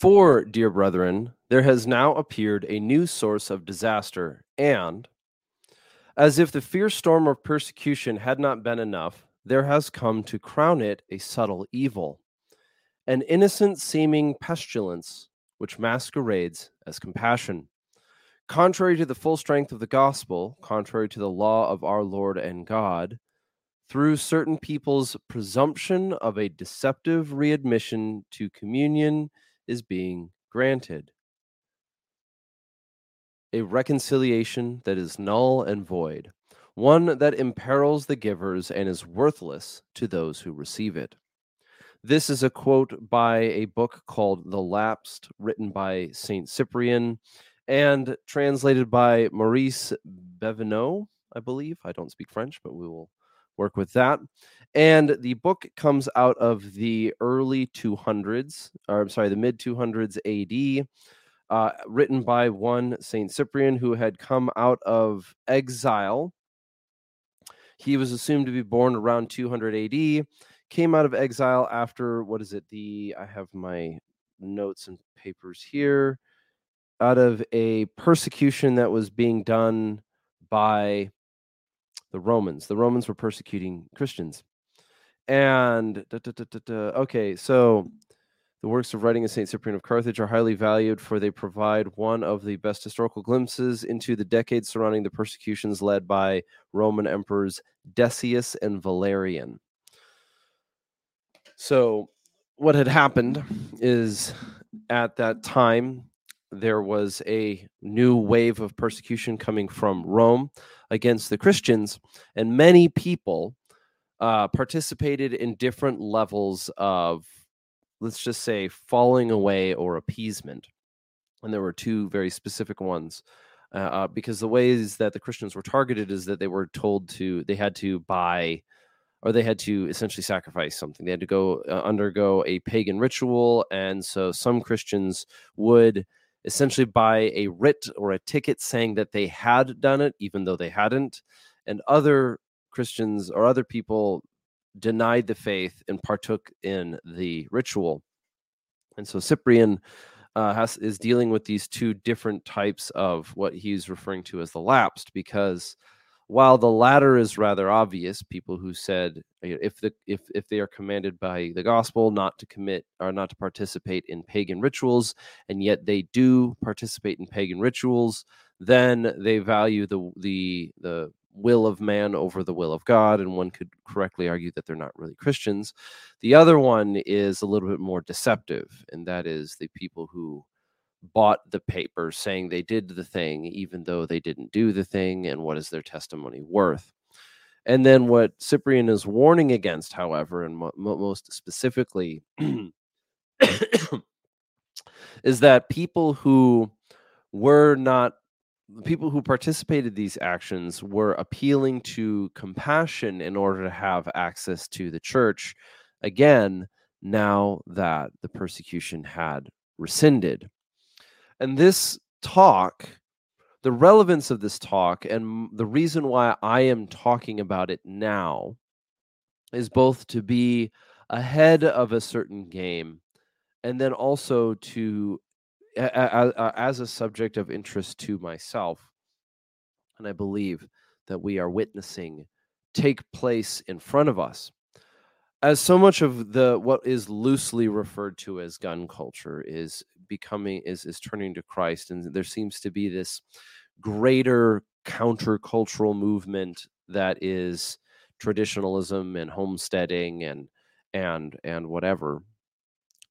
For, dear brethren, there has now appeared a new source of disaster, and, as if the fierce storm of persecution had not been enough, there has come to crown it a subtle evil, an innocent seeming pestilence which masquerades as compassion. Contrary to the full strength of the gospel, contrary to the law of our Lord and God, through certain people's presumption of a deceptive readmission to communion is being granted. A reconciliation that is null and void, one that imperils the givers and is worthless to those who receive it. This is a quote by a book called The Lapsed, written by St. Cyprian and translated by Maurice Bévenot, I believe. I don't speak French, but we will work with that. And the book comes out of the early 200s, or I'm sorry, the mid 200s AD, uh, written by one Saint Cyprian who had come out of exile. He was assumed to be born around 200 AD, came out of exile after, what is it? The, I have my notes and papers here, out of a persecution that was being done by the Romans. The Romans were persecuting Christians. And da, da, da, okay, so the works of writing of Saint Cyprian of Carthage are highly valued, for they provide one of the best historical glimpses into the decades surrounding the persecutions led by Roman emperors Decius and Valerian. So, what had happened is at that time there was a new wave of persecution coming from Rome against the Christians, and many people uh, participated in different levels of, let's just say, falling away or appeasement. And there were two very specific ones. Uh, uh, because the ways that the Christians were targeted is that they were told to, they had to buy or they had to essentially sacrifice something. They had to go uh, undergo a pagan ritual. And so some Christians would essentially buy a writ or a ticket saying that they had done it, even though they hadn't. And other Christians or other people denied the faith and partook in the ritual. And so Cyprian uh, has, is dealing with these two different types of what he's referring to as the lapsed, because while the latter is rather obvious, people who said if the if if they are commanded by the gospel not to commit or not to participate in pagan rituals, and yet they do participate in pagan rituals, then they value the the the will of man over the will of God, and one could correctly argue that they're not really Christians. The other one is a little bit more deceptive, and that is the people who bought the paper saying they did the thing, even though they didn't do the thing, and what is their testimony worth? And then what Cyprian is warning against, however, and mo- most specifically, is that people who were not people who participated these actions were appealing to compassion in order to have access to the church again now that the persecution had rescinded and this talk, the relevance of this talk, and the reason why I am talking about it now is both to be ahead of a certain game and then also to as a subject of interest to myself. And i believe that we are witnessing take place in front of us. As so much of the what is loosely referred to as gun culture is becoming is is turning to Christ, and there seems to be this greater countercultural movement that is traditionalism and homesteading and and and whatever.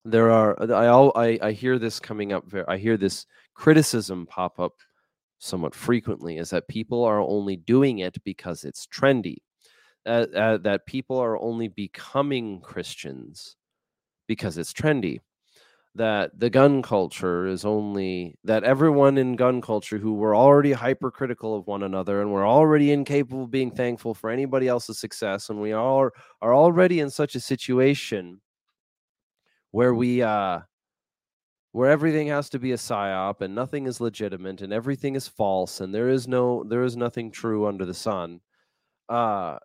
There are i all i, I hear this coming up i hear this criticism pop up somewhat frequently is that people are only doing it because it's trendy uh, uh, that people are only becoming christians because it's trendy that the gun culture is only that everyone in gun culture who were already hypercritical of one another and we're already incapable of being thankful for anybody else's success and we all are already in such a situation where we uh where everything has to be a psyop and nothing is legitimate and everything is false and there is no there is nothing true under the sun uh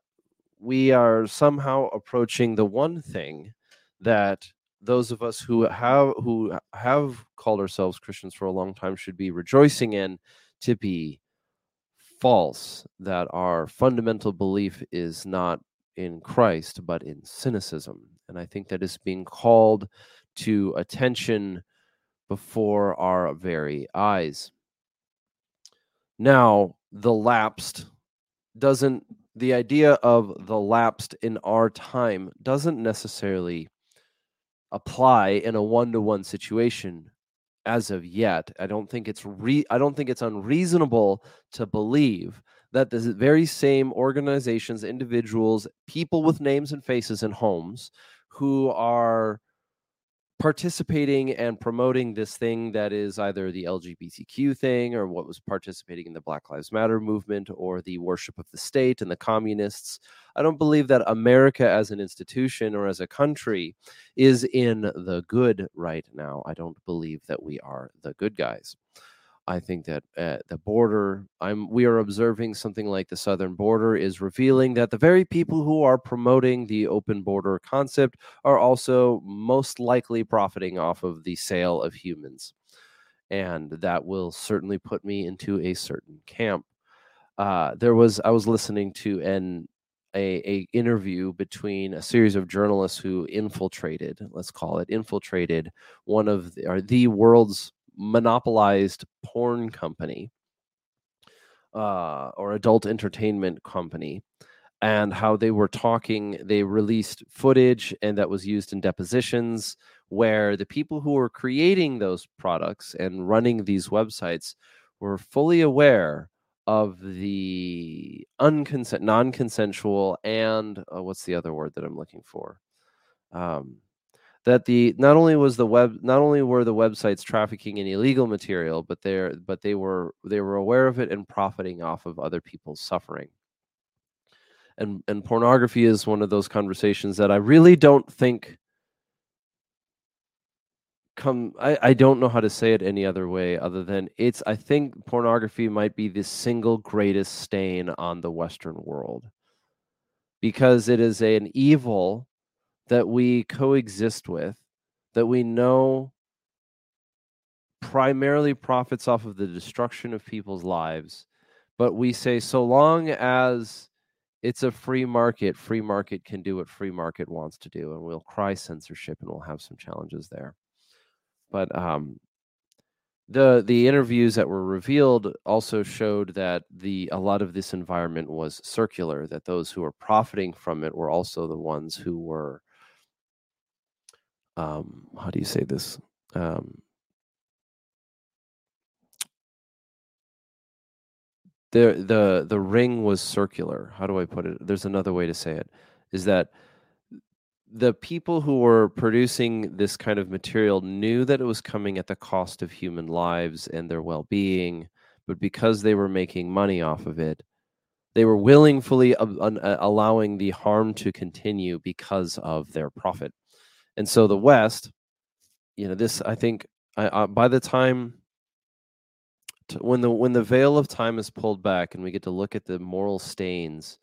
we are somehow approaching the one thing that those of us who have who have called ourselves Christians for a long time should be rejoicing in to be false that our fundamental belief is not in Christ but in cynicism. And I think that is being called to attention before our very eyes. Now the lapsed doesn't the idea of the lapsed in our time doesn't necessarily apply in a one-to-one situation as of yet. I don't think it's re- i don't think it's unreasonable to believe that the very same organizations individuals people with names and faces and homes who are participating and promoting this thing that is either the LGBTQ thing or what was participating in the Black Lives Matter movement or the worship of the state and the communists. I don't believe that America as an institution or as a country is in the good right now. I don't believe that we are the good guys. I think that uh, the border, I'm we are observing something like the southern border is revealing that the very people who are promoting the open border concept are also most likely profiting off of the sale of humans, and that will certainly put me into a certain camp. Uh, there was I was listening to an a, a interview between a series of journalists who infiltrated, let's call it, infiltrated one of the, or the world's monopolized porn company uh, or adult entertainment company and how they were talking they released footage and that was used in depositions where the people who were creating those products and running these websites were fully aware of the unconsent non-consensual and uh, what's the other word that i'm looking for? Um, that the not only was the web not only were the websites trafficking in illegal material but they're but they were they were aware of it and profiting off of other people's suffering. And and pornography is one of those conversations that i really don't think come I, I don't know how to say it any other way other than it's i think pornography might be the single greatest stain on the western world. Because it is a, an evil that we coexist with, that we know primarily profits off of the destruction of people's lives. But we say, so long as it's a free market, free market can do what free market wants to do. And we'll cry censorship and we'll have some challenges there. But um, the the interviews that were revealed also showed that the a lot of this environment was circular that those who were profiting from it were also the ones who were um, how do you say this? Um, the the the ring was circular. How do I put it? There's another way to say it. Is that the people who were producing this kind of material knew that it was coming at the cost of human lives and their well-being, but because they were making money off of it, they were willingly uh, allowing the harm to continue because of their profit. And so the West, you know, this I think I, uh, by the time to, when the when the veil of time is pulled back and we get to look at the moral stains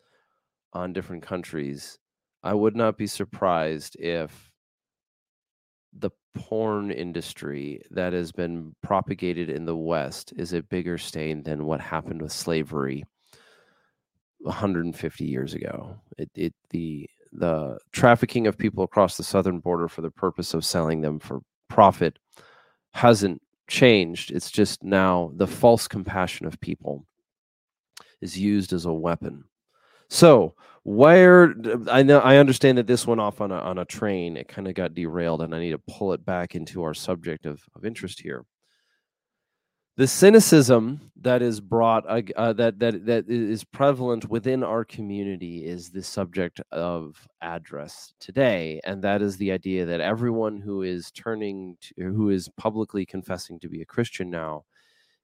on different countries, I would not be surprised if the porn industry that has been propagated in the West is a bigger stain than what happened with slavery 150 years ago. It, it the the trafficking of people across the southern border for the purpose of selling them for profit hasn't changed. It's just now the false compassion of people is used as a weapon. So, where I know I understand that this went off on a on a train. It kind of got derailed, and I need to pull it back into our subject of, of interest here the cynicism that is brought uh, uh, that that that is prevalent within our community is the subject of address today and that is the idea that everyone who is turning to, who is publicly confessing to be a christian now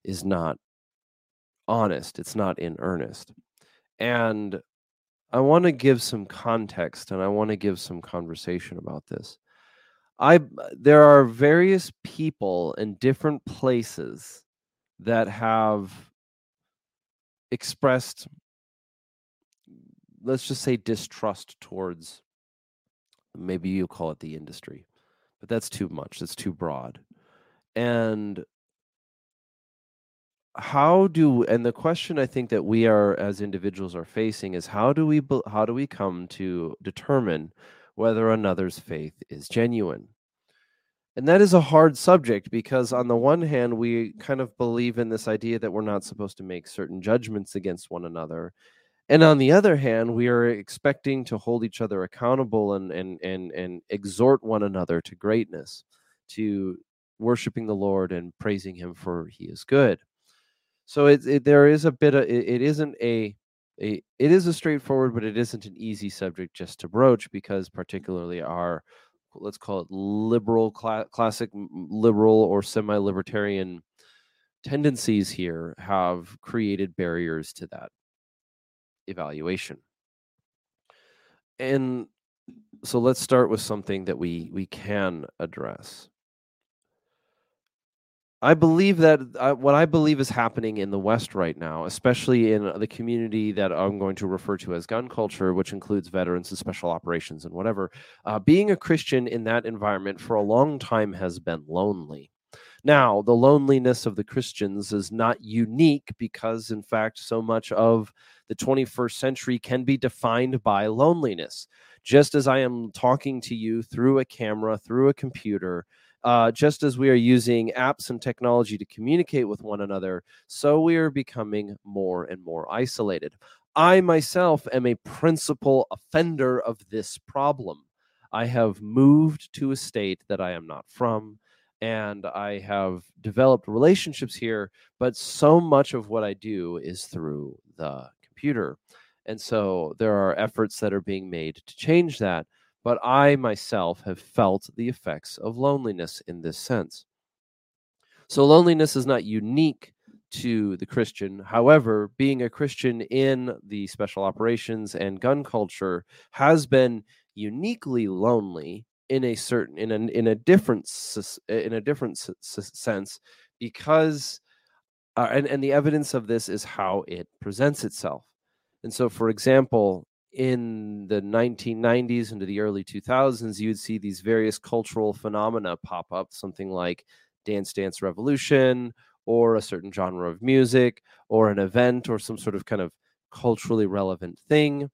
is not honest it's not in earnest. And i want to give some context and i want to give some conversation about this. I there are various people in different places that have expressed let's just say distrust towards maybe you call it the industry but that's too much. That's too broad. And how do and the question I think that we are as individuals are facing is how do we how do we come to determine whether another's faith is genuine? And that is a hard subject because, on the one hand, we kind of believe in this idea that we're not supposed to make certain judgments against one another. And on the other hand, we are expecting to hold each other accountable and, and, and, and exhort one another to greatness, to worshiping the Lord and praising Him for He is good. So it, it there is a bit of it, it isn't a a, it is a straightforward, but it isn't an easy subject just to broach because, particularly, our let's call it liberal, cl- classic liberal or semi libertarian tendencies here have created barriers to that evaluation. And so let's start with something that we we can address. I believe that uh, what I believe is happening in the West right now, especially in the community that I'm going to refer to as gun culture, which includes veterans and special operations and whatever, uh, being a Christian in that environment for a long time has been lonely. Now, the loneliness of the Christians is not unique because, in fact, so much of the 21st century can be defined by loneliness. Just as I am talking to you through a camera, through a computer, uh, just as we are using apps and technology to communicate with one another, so we are becoming more and more isolated. I myself am a principal offender of this problem. I have moved to a state that I am not from, and I have developed relationships here, but so much of what I do is through the computer. And so there are efforts that are being made to change that but I myself have felt the effects of loneliness in this sense. So, loneliness is not unique to the Christian. However, being a Christian in the special operations and gun culture has been uniquely lonely in a certain in a in a different in a different sense because uh, and and the evidence of this is how it presents itself. And so for example, in the 1990s into the early 2000s, you would see these various cultural phenomena pop up, something like Dance Dance Revolution, or a certain genre of music, or an event, or some sort of kind of culturally relevant thing.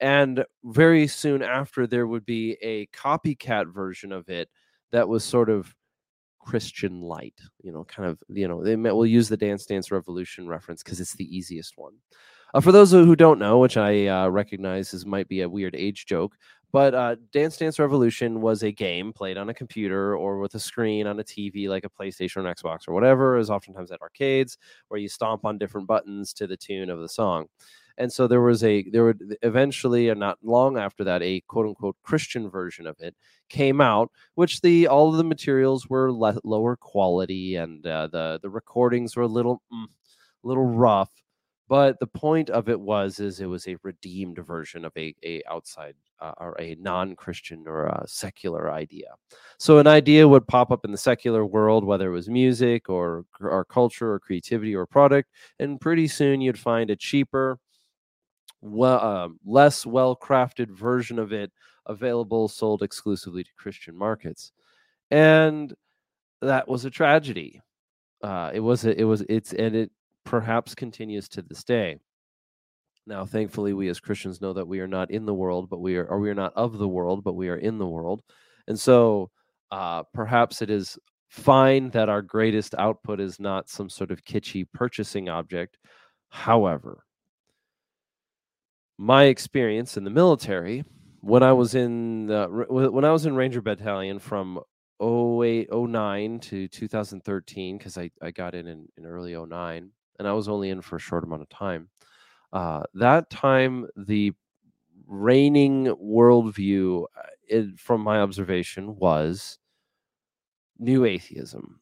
And very soon after, there would be a copycat version of it that was sort of Christian light, you know, kind of, you know, they will use the Dance Dance Revolution reference because it's the easiest one. Uh, for those who don't know, which I uh, recognize as might be a weird age joke, but uh, Dance Dance Revolution was a game played on a computer or with a screen on a TV, like a PlayStation or an Xbox or whatever, is oftentimes at arcades where you stomp on different buttons to the tune of the song. And so there was a there would eventually, and not long after that, a quote unquote Christian version of it came out, which the all of the materials were le- lower quality and uh, the the recordings were a little mm, little rough but the point of it was is it was a redeemed version of a, a outside uh, or a non-christian or a secular idea. So an idea would pop up in the secular world whether it was music or or culture or creativity or product and pretty soon you'd find a cheaper well uh, less well crafted version of it available sold exclusively to christian markets. And that was a tragedy. Uh, it was a, it was it's and it perhaps continues to this day. Now, thankfully, we as Christians know that we are not in the world, but we are, or we are not of the world, but we are in the world. And so uh, perhaps it is fine that our greatest output is not some sort of kitschy purchasing object. However, my experience in the military, when I was in the, when I was in Ranger Battalion from 08, 09 to 2013, because I, I got in, in in early 09 and I was only in for a short amount of time. Uh, that time, the reigning worldview, uh, it, from my observation, was new atheism.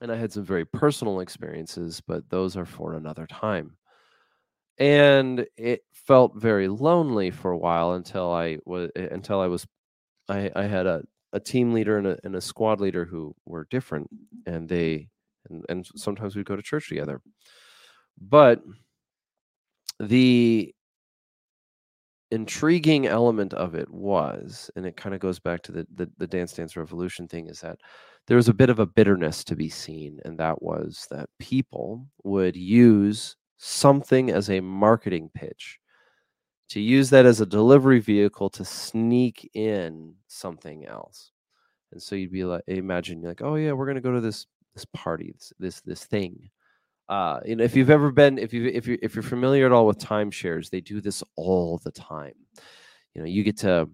and I had some very personal experiences, but those are for another time. And it felt very lonely for a while until I was until I was I, I had a, a team leader and a, and a squad leader who were different, and they and, and sometimes we'd go to church together. But the intriguing element of it was, and it kind of goes back to the, the the Dance Dance Revolution thing, is that there was a bit of a bitterness to be seen, and that was that people would use something as a marketing pitch to use that as a delivery vehicle to sneak in something else. And so you'd be like, imagine you're like, oh yeah, we're gonna go to this this party, this this, this thing. Uh, you know, if you've ever been, if you if you if you're familiar at all with timeshares, they do this all the time. You know, you get to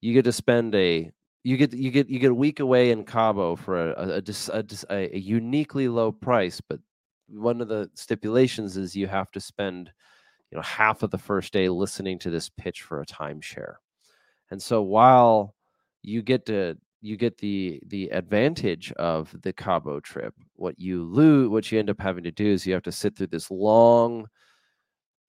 you get to spend a you get you get you get a week away in Cabo for a a, a, a, a uniquely low price, but one of the stipulations is you have to spend you know half of the first day listening to this pitch for a timeshare and so while you get to you get the the advantage of the cabo trip what you lose what you end up having to do is you have to sit through this long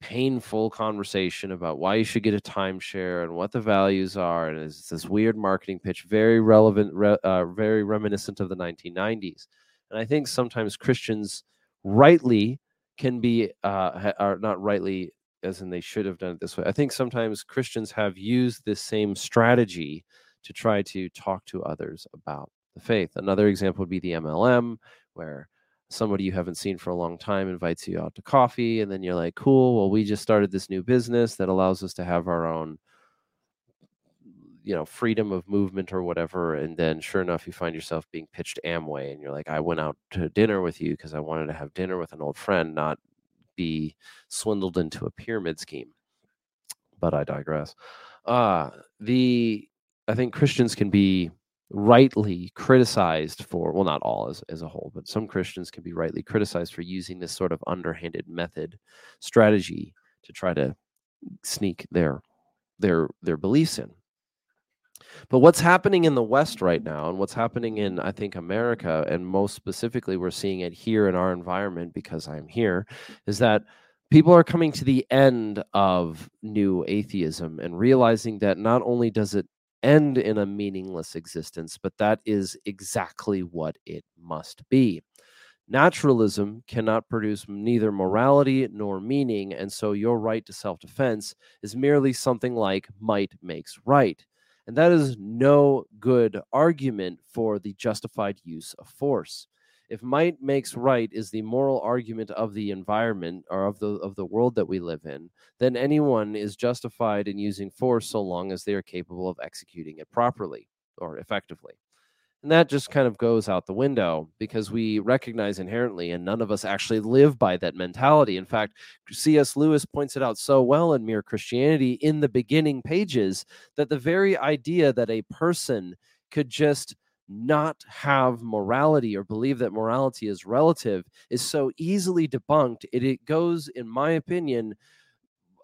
painful conversation about why you should get a timeshare and what the values are and it's this weird marketing pitch very relevant re, uh, very reminiscent of the 1990s and i think sometimes christians rightly can be uh, are not rightly as in they should have done it this way. I think sometimes Christians have used this same strategy to try to talk to others about the faith. Another example would be the MLM, where somebody you haven't seen for a long time invites you out to coffee, and then you're like, cool, well, we just started this new business that allows us to have our own you know freedom of movement or whatever and then sure enough you find yourself being pitched amway and you're like i went out to dinner with you because i wanted to have dinner with an old friend not be swindled into a pyramid scheme but i digress uh the i think christians can be rightly criticized for well not all as, as a whole but some christians can be rightly criticized for using this sort of underhanded method strategy to try to sneak their their their beliefs in. But what's happening in the West right now, and what's happening in, I think, America, and most specifically, we're seeing it here in our environment because I'm here, is that people are coming to the end of new atheism and realizing that not only does it end in a meaningless existence, but that is exactly what it must be. Naturalism cannot produce neither morality nor meaning, and so your right to self defense is merely something like might makes right. And that is no good argument for the justified use of force. If might makes right is the moral argument of the environment or of the of the world that we live in, then anyone is justified in using force so long as they are capable of executing it properly or effectively. And that just kind of goes out the window because we recognize inherently, and none of us actually live by that mentality. In fact, C.S. Lewis points it out so well in Mere Christianity in the beginning pages that the very idea that a person could just not have morality or believe that morality is relative is so easily debunked. It, it goes, in my opinion,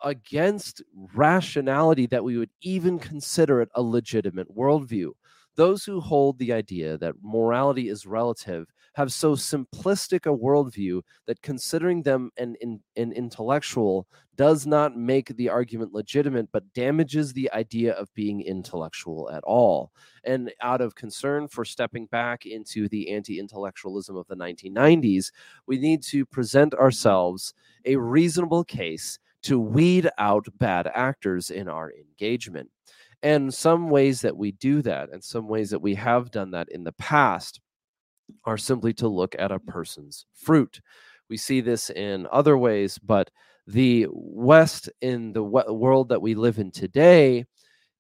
against rationality that we would even consider it a legitimate worldview. Those who hold the idea that morality is relative have so simplistic a worldview that considering them an, an, an intellectual does not make the argument legitimate, but damages the idea of being intellectual at all. And out of concern for stepping back into the anti intellectualism of the 1990s, we need to present ourselves a reasonable case to weed out bad actors in our engagement. And some ways that we do that, and some ways that we have done that in the past, are simply to look at a person's fruit. We see this in other ways, but the West in the world that we live in today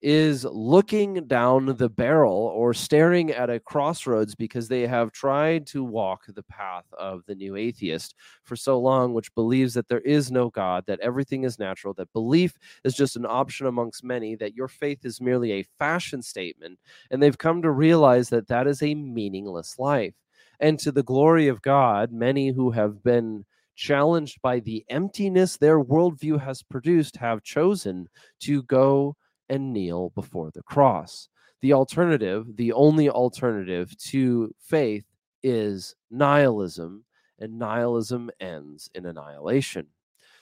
is looking down the barrel or staring at a crossroads because they have tried to walk the path of the new atheist for so long, which believes that there is no God, that everything is natural, that belief is just an option amongst many, that your faith is merely a fashion statement. And they've come to realize that that is a meaningless life. And to the glory of God, many who have been challenged by the emptiness their worldview has produced have chosen to go and kneel before the cross. The alternative, the only alternative to faith, is nihilism, and nihilism ends in annihilation.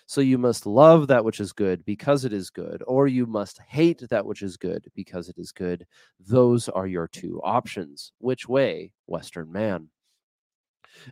So you must love that which is good because it is good, or you must hate that which is good because it is good. Those are your two options. Which way, Western man?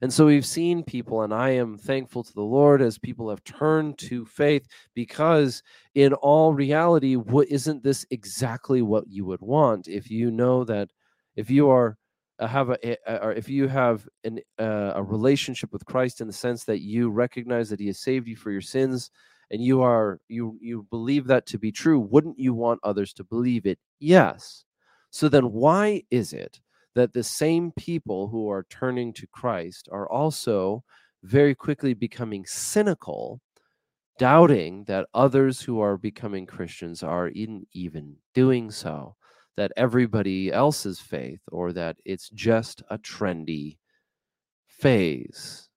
And so we've seen people, and I am thankful to the Lord as people have turned to faith because, in all reality, what isn't this exactly what you would want if you know that if you are uh, have a, or if you have an, uh, a relationship with Christ in the sense that you recognize that He has saved you for your sins, and you are you you believe that to be true, wouldn't you want others to believe it? Yes. So then, why is it that the same people who are turning to Christ are also very quickly becoming cynical, doubting that others who are becoming Christians are in even doing so, that everybody else's faith or that it's just a trendy phase.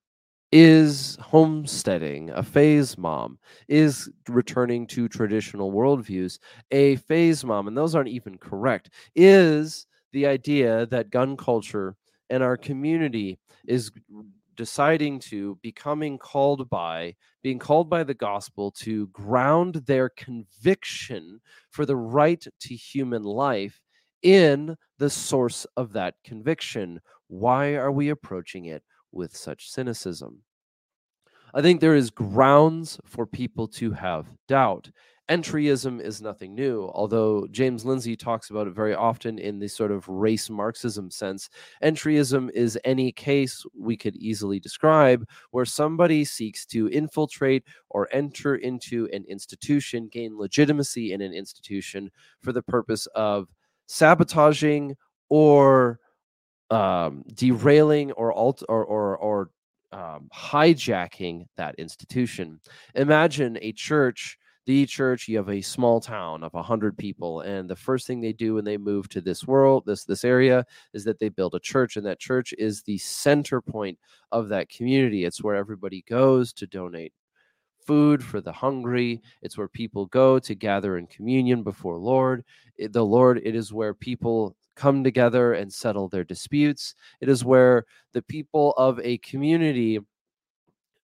Is homesteading a phase mom? Is returning to traditional worldviews a phase mom? And those aren't even correct. Is the idea that gun culture and our community is deciding to becoming called by being called by the gospel to ground their conviction for the right to human life in the source of that conviction. Why are we approaching it with such cynicism? I think there is grounds for people to have doubt entryism is nothing new, although James Lindsay talks about it very often in the sort of race Marxism sense. Entryism is any case we could easily describe where somebody seeks to infiltrate or enter into an institution, gain legitimacy in an institution for the purpose of sabotaging or um, derailing or alt or or, or um, hijacking that institution. Imagine a church the church you have a small town of 100 people and the first thing they do when they move to this world this this area is that they build a church and that church is the center point of that community. It's where everybody goes to donate food for the hungry. It's where people go to gather in communion before lord. It, the lord it is where people come together and settle their disputes. It is where the people of a community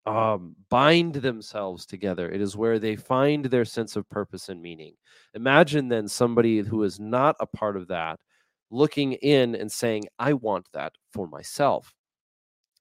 um, bind themselves together. It is where they find their sense of purpose and meaning. Imagine then somebody who is not a part of that looking in and saying, I want that for myself.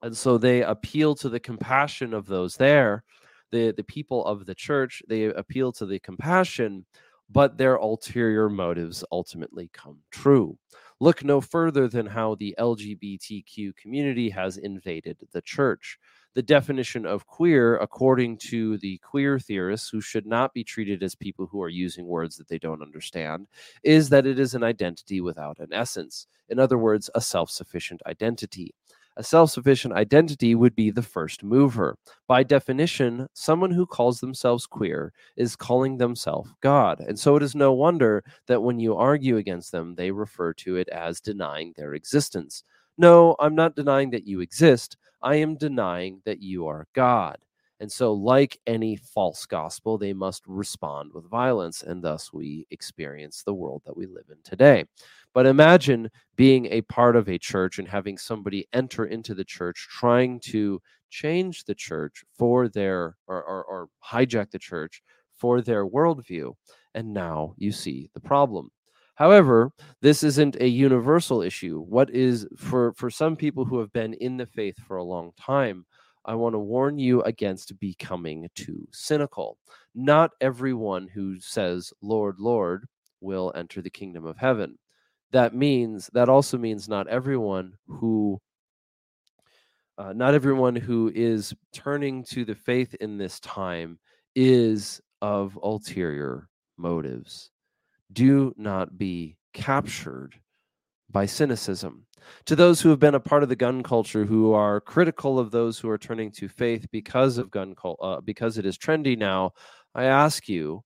And so they appeal to the compassion of those there, the, the people of the church. They appeal to the compassion, but their ulterior motives ultimately come true. Look no further than how the LGBTQ community has invaded the church the definition of queer, according to the queer theorists who should not be treated as people who are using words that they don't understand, is that it is an identity without an essence. In other words, a self sufficient identity. A self sufficient identity would be the first mover. By definition, someone who calls themselves queer is calling themselves God. And so it is no wonder that when you argue against them, they refer to it as denying their existence. No, I'm not denying that you exist. I am denying that you are God. And so, like any false gospel, they must respond with violence, and thus we experience the world that we live in today. But imagine being a part of a church and having somebody enter into the church trying to change the church for their, or, or, or hijack the church for their worldview. And now you see the problem. However, this isn't a universal issue. What is for for some people who have been in the faith for a long time, I want to warn you against becoming too cynical. Not everyone who says, Lord, Lord, will enter the kingdom of heaven. That means, that also means not everyone who. Uh, not everyone who is turning to the faith in this time is of ulterior motives do not be captured by cynicism. To those who have been a part of the gun culture, who are critical of those who are turning to faith because of gun uh, because it is trendy now, I ask you: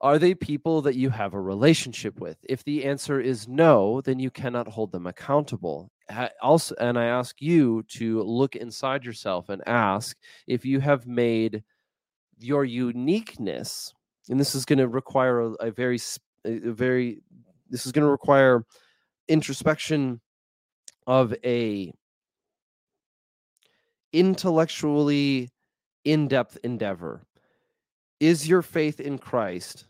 Are they people that you have a relationship with? If the answer is no, then you cannot hold them accountable. Also, and I ask you to look inside yourself and ask if you have made your uniqueness and this is going to require a, a very a very this is going to require introspection of a intellectually in-depth endeavor. Is your faith in Christ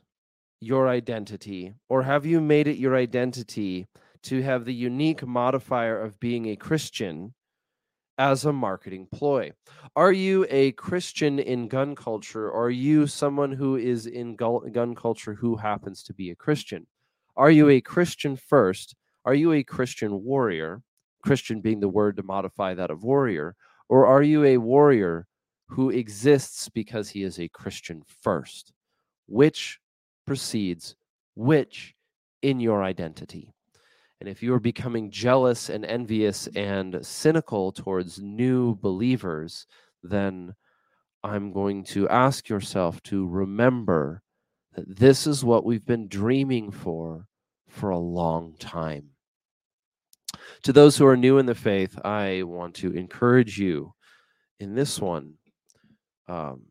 your identity or have you made it your identity to have the unique modifier of being a Christian as a marketing ploy? Are you a Christian in gun culture, are you someone who is in gun culture who happens to be a Christian? Are you a Christian first? Are you a Christian warrior? Christian being the word to modify that of warrior, or are you a warrior who exists because he is a Christian first? Which precedes which in your identity? And if you are becoming jealous and envious and cynical towards new believers, then I'm going to ask yourself to remember that this is what we've been dreaming for for a long time. To those who are new in the faith, I want to encourage you in this one. Um,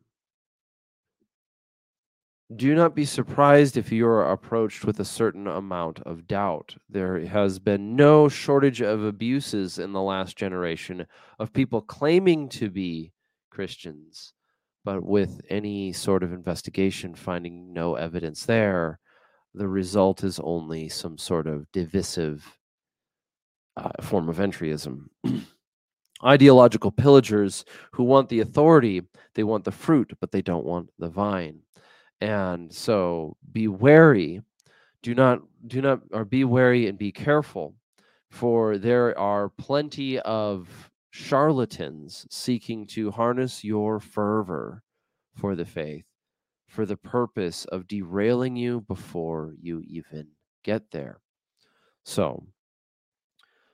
do not be surprised if you are approached with a certain amount of doubt. There has been no shortage of abuses in the last generation of people claiming to be Christians, but with any sort of investigation finding no evidence there, the result is only some sort of divisive uh, form of entryism. Ideological pillagers who want the authority, they want the fruit, but they don't want the vine. And so be wary. Do not, do not, or be wary and be careful, for there are plenty of charlatans seeking to harness your fervor for the faith for the purpose of derailing you before you even get there. So,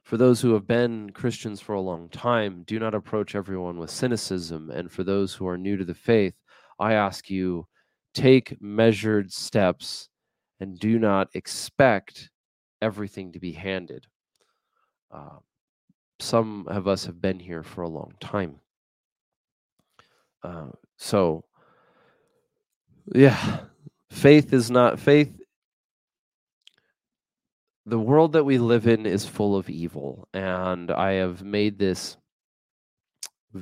for those who have been Christians for a long time, do not approach everyone with cynicism. And for those who are new to the faith, I ask you take measured steps and do not expect everything to be handed. Uh, some of us have been here for a long time. Uh, so, yeah, faith is not faith. The world that we live in is full of evil, and I have made this.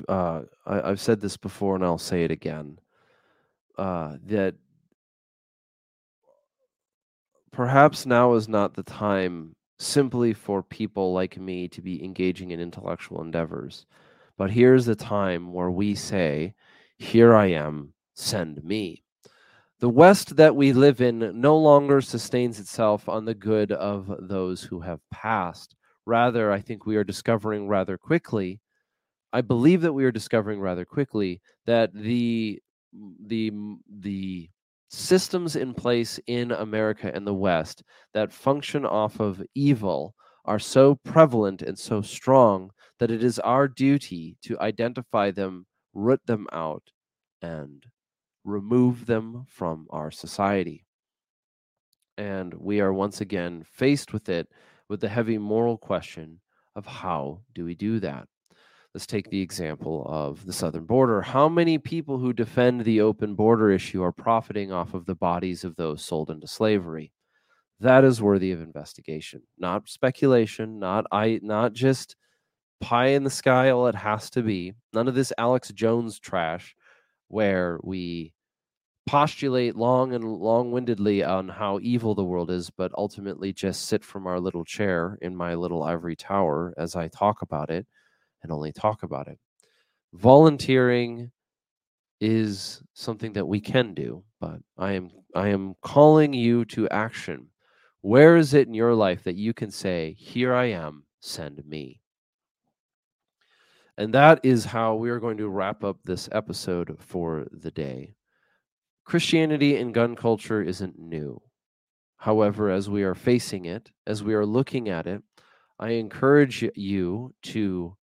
Uh, I, have said this before, and I'll say it again. Uh, that perhaps now is not the time simply for people like me to be engaging in intellectual endeavors, but here's the time where we say, "Here I am, send me." The West that we live in no longer sustains itself on the good of those who have passed. Rather, I think we are discovering rather quickly, I believe that we are discovering rather quickly that the the the systems in place in America and the West that function off of evil are so prevalent and so strong that it is our duty to identify them, root them out, and remove them from our society. And we are once again faced with it with the heavy moral question of how do we do that? Let's take the example of the southern border. How many people who defend the open border issue are profiting off of the bodies of those sold into slavery? That is worthy of investigation, not speculation, not I not just pie in the sky all it has to be. None of this Alex Jones trash where we postulate long and long-windedly on how evil the world is but ultimately just sit from our little chair in my little ivory tower as i talk about it and only talk about it. Volunteering is something that we can do but i am i am calling you to action. Where is it in your life that you can say here i am send me and that is how we are going to wrap up this episode for the day. Christianity and gun culture isn't new. However, as we are facing it, as we are looking at it, I encourage you to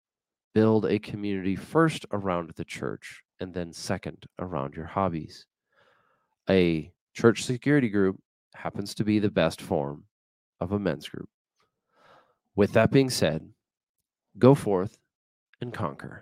build a community first around the church and then second around your hobbies. A church security group happens to be the best form of a men's group. With that being said, go forth and conquer.